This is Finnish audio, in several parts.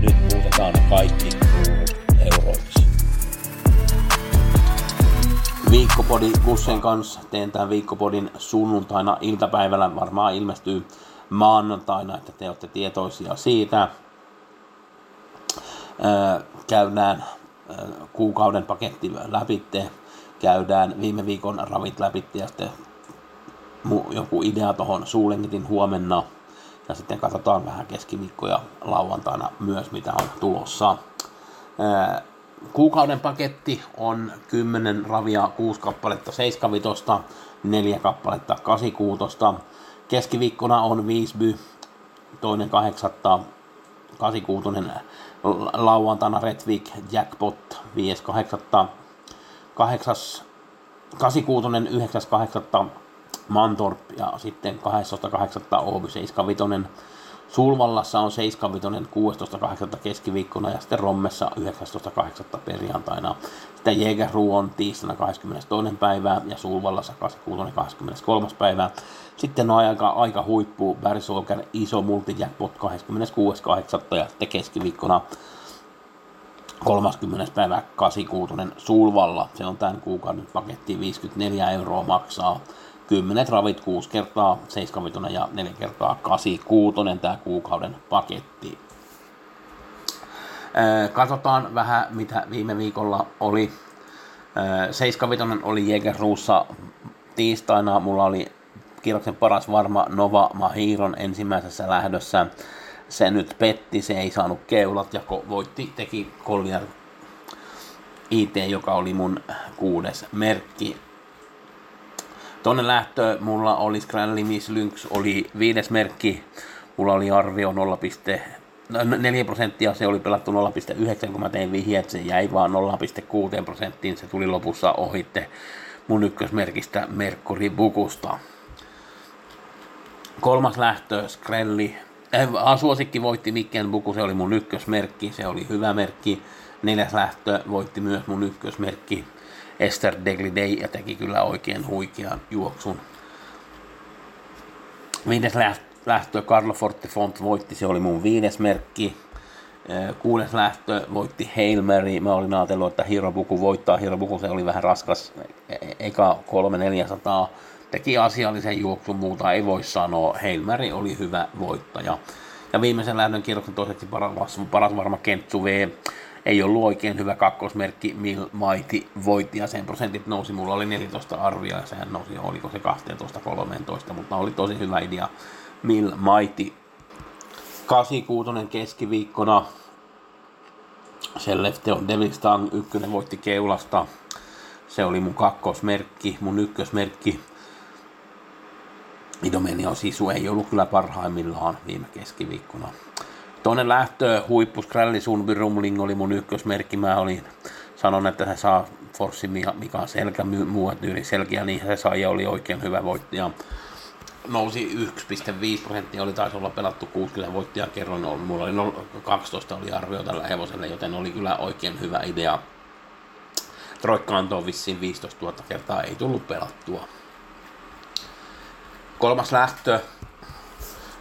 Nyt muutetaan kaikki euroiksi. Viikkopodi Kussen kanssa. Teen tämän viikkopodin sunnuntaina iltapäivällä. Varmaan ilmestyy maanantaina, että te olette tietoisia siitä. Käydään kuukauden paketti läpitte, käydään viime viikon ravit läpitte ja sitten joku idea tuohon suulenkitin huomenna ja sitten katsotaan vähän keskiviikkoja lauantaina myös mitä on tulossa. Kuukauden paketti on 10 ravia, 6 kappaletta 7 4 kappaletta 86 keskiviikkona on Viisby, toinen kahdeksatta, 86 lauantaina Redvik, Jackpot, 5 kahdeksatta, 8 86 9 kahdeksatta, Mantorp ja sitten 12.8. Oby 75. Sulvallassa on 75. 16.8. keskiviikkona ja sitten Rommessa 19.8. perjantaina. Sitten Jägerru on tiistaina 22. päivää ja Sulvallassa 26. 23. päivää. Sitten on aika, aika huippu Bersolker iso multijackpot 26.8. ja sitten keskiviikkona 30. päivä 86 Sulvalla. Se on tämän kuukauden paketti 54 euroa maksaa. 10 ravit 6 kertaa 75 ja 4 kertaa 86 tämä kuukauden paketti. Katsotaan vähän mitä viime viikolla oli. 75 oli Jägerruussa tiistaina. Mulla oli kierroksen paras varma Nova Mahiron ensimmäisessä lähdössä. Se nyt petti, se ei saanut keulat ja voitti, teki Collier IT, joka oli mun kuudes merkki. Tonne lähtö mulla oli Scrally Miss Lynx, oli viides merkki. Mulla oli arvio 0,4 prosenttia, se oli pelattu 0,9, kun mä tein vihjeet, se jäi vaan 0,6 prosenttiin, se tuli lopussa ohitte mun ykkösmerkistä Mercury Bukusta. Kolmas lähtö, Skrelli. Äh, suosikki voitti Mikken Buku, se oli mun ykkösmerkki, se oli hyvä merkki. Neljäs lähtö voitti myös mun ykkösmerkki, Esther Deglidey, ja teki kyllä oikein huikean juoksun. Viides lähtö, Carlo Fortefont voitti, se oli mun viides merkki. Kuudes lähtö voitti Hail Mary. Mä olin ajatellut, että Hirobuku voittaa. Hirobuku se oli vähän raskas, eka 3-400 teki asiallisen juoksun, muuta ei voi sanoa. Heilmäri oli hyvä voittaja. Ja viimeisen lähdön kierroksen toiseksi paras, paras varma Kentsu V ei ollut oikein hyvä kakkosmerkki, Mill Mighty voitti ja sen prosentit nousi, mulla oli 14 arvia ja sehän nousi, oliko se 12-13, mutta oli tosi hyvä idea. Mill Mighty 86 keskiviikkona, lefte on Devil Stang, ykkönen voitti keulasta, se oli mun kakkosmerkki, mun ykkösmerkki, Idomenion sisu ei ollut kyllä parhaimmillaan viime keskiviikkona. Toinen lähtö, huippuskrälli Sunby Rumling oli mun ykkösmerkki. Mä olin sanon, että se saa Forssi Mika Selkä, muut yli selkeä, niin se sai ja oli oikein hyvä voittaja. Nousi 1,5 prosenttia, oli taisi olla pelattu 60 voittaja kerran, mulla oli 12 oli arvio tällä hevoselle, joten oli kyllä oikein hyvä idea. Troikka antoi vissiin 15 000 kertaa, ei tullut pelattua. Kolmas lähtö,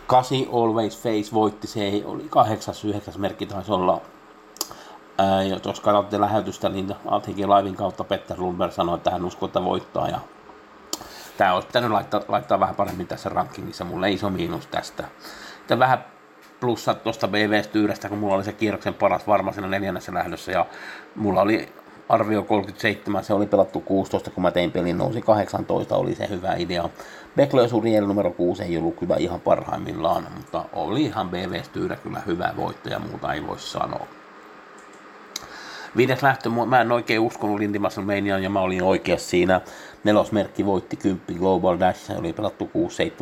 Kasi Always Face voitti, se ei, oli kahdeksas, yhdeksäs merkki taisi olla. Ää, jos katsotte lähetystä, niin Athikin Laivin kautta Petter Lundberg sanoi, että hän uskoo, että voittaa. Ja tämä olisi pitänyt laittaa, laittaa vähän paremmin tässä rankingissa, mulle iso miinus tästä. Sitten vähän plussat tuosta BV-styydestä, kun mulla oli se kierroksen paras varma siinä neljännessä lähdössä, ja mulla oli arvio 37, se oli pelattu 16, kun mä tein pelin, nousi 18, oli se hyvä idea. Beckler Suriel numero 6 ei ollut kyllä ihan parhaimmillaan, mutta oli ihan BV-styyrä kyllä hyvä voittaja, muuta ei voi sanoa. Viides lähtö, mä en oikein uskonut Lindy Musclemaniaan ja mä olin oikeassa siinä. Nelosmerkki voitti 10 Global Dash, se oli pelattu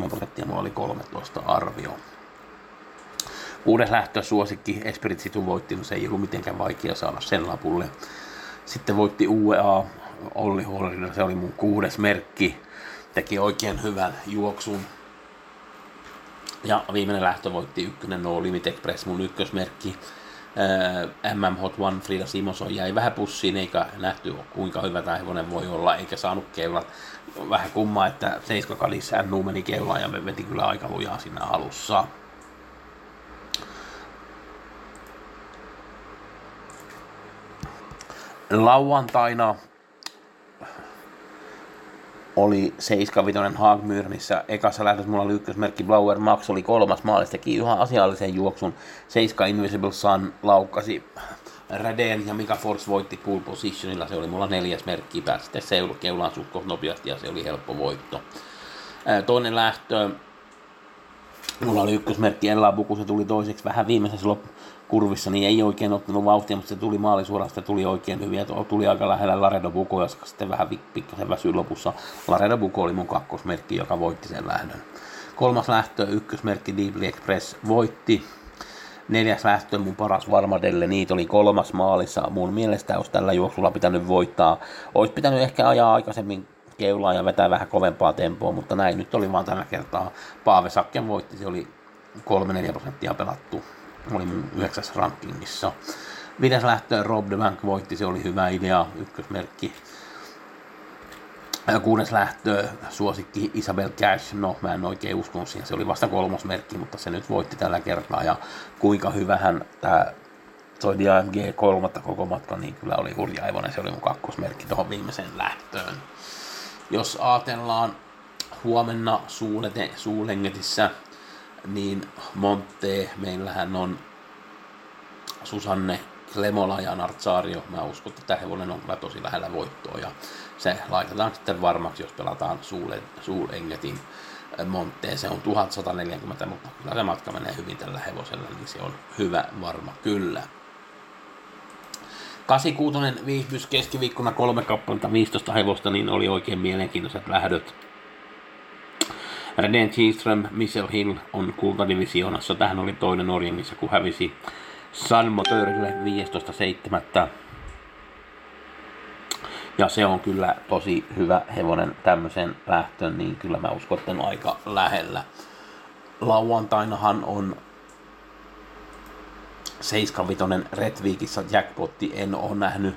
6-7 prosenttia, mulla oli 13 arvio. Kuudes lähtö suosikki Esprit Situ voitti, no se ei ollut mitenkään vaikea saada sen lapulle. Sitten voitti UEA, Olli Huolinen, se oli mun kuudes merkki. Teki oikein hyvän juoksun. Ja viimeinen lähtö voitti ykkönen No Limit Express, mun ykkösmerkki. MM Hot One Frida Simonson jäi vähän pussiin, eikä nähty kuinka hyvä tämä hevonen voi olla, eikä saanut keulat. Vähän kummaa, että 7 kadissa NU meni keulaan ja me veti kyllä aika lujaa siinä alussa. Lauantaina oli 75 Haagmyrnissä. Ekassa lähdössä mulla oli ykkösmerkki Blower Max oli kolmas maalis, teki ihan asiallisen juoksun. 7 Invisible Sun laukkasi Redeen ja Mika Force voitti pool positionilla, se oli mulla neljäs merkki, pääsi sitten seulu keulaan nopeasti ja se oli helppo voitto. Toinen lähtö, mulla oli ykkösmerkki Ella Buku, se tuli toiseksi vähän viimeisessä lop- kurvissa, niin ei oikein ottanut vauhtia, mutta se tuli maalisuoraan, se tuli oikein hyvin, että tuli aika lähellä Laredo Buko, joska sitten vähän pikkasen väsyi lopussa. Laredo Buko oli mun kakkosmerkki, joka voitti sen lähdön. Kolmas lähtö, ykkösmerkki Deeply Express voitti. Neljäs lähtö, mun paras Varmadelle, niitä oli kolmas maalissa. Mun mielestä olisi tällä juoksulla pitänyt voittaa. Olisi pitänyt ehkä ajaa aikaisemmin keulaa ja vetää vähän kovempaa tempoa, mutta näin nyt oli vaan tällä kertaa. Paave Sakken voitti, se oli 3-4 prosenttia pelattu oli mun yhdeksäs rankingissa. Viides lähtö Rob the Bank voitti, se oli hyvä idea, ykkösmerkki. Kuudes lähtö, suosikki Isabel Cash, no mä en oikein uskonut siihen, se oli vasta kolmos merkki, mutta se nyt voitti tällä kertaa ja kuinka hyvähän tämä toi DMG kolmatta koko matka, niin kyllä oli hurja se oli mun kakkosmerkki tuohon viimeiseen lähtöön. Jos ajatellaan huomenna suulete, Suulengetissä niin Monte, meillähän on Susanne Klemola ja Nartsaario. Mä uskon, että tämä hevonen on tosi lähellä voittoa ja se laitetaan sitten varmaksi, jos pelataan Suulengetin Monteen. Se on 1140, mutta kyllä se matka menee hyvin tällä hevosella, niin se on hyvä varma kyllä. 86 viihdytys keskiviikkona kolme kappaletta 15 hevosta, niin oli oikein mielenkiintoiset lähdöt Reden Kihlström, Michel Hill on kultadivisioonassa. Tähän oli toinen Orjengissa, kun hävisi San Motörille 15.7. Ja se on kyllä tosi hyvä hevonen tämmöisen lähtön, niin kyllä mä uskon, että on aika lähellä. Lauantainahan on 75 Redvikissä jackpotti, en ole nähnyt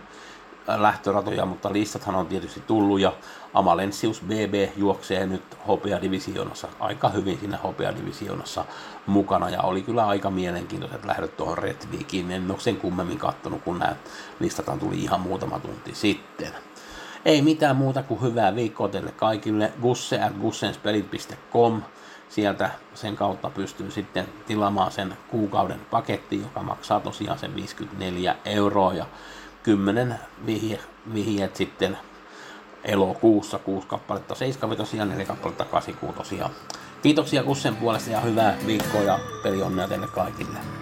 lähtöratoja, mutta listathan on tietysti tullut ja Amalensius BB juoksee nyt hopeadivisioonassa aika hyvin siinä hopeadivisioonassa mukana ja oli kyllä aika mielenkiintoiset lähdöt tuohon Redvikiin. En ole sen kummemmin kattonut, kun nämä listataan tuli ihan muutama tunti sitten. Ei mitään muuta kuin hyvää viikkoa teille kaikille. Gusse at gussenspelit.com. Sieltä sen kautta pystyy sitten tilaamaan sen kuukauden paketti, joka maksaa tosiaan sen 54 euroa. Ja 10 vihje, vihjeet sitten elokuussa, 6 kappaletta 7 ja 4 kappaletta 8 kuutosia. Kiitoksia Kussen puolesta ja hyvää viikkoa ja pelionnea teille kaikille.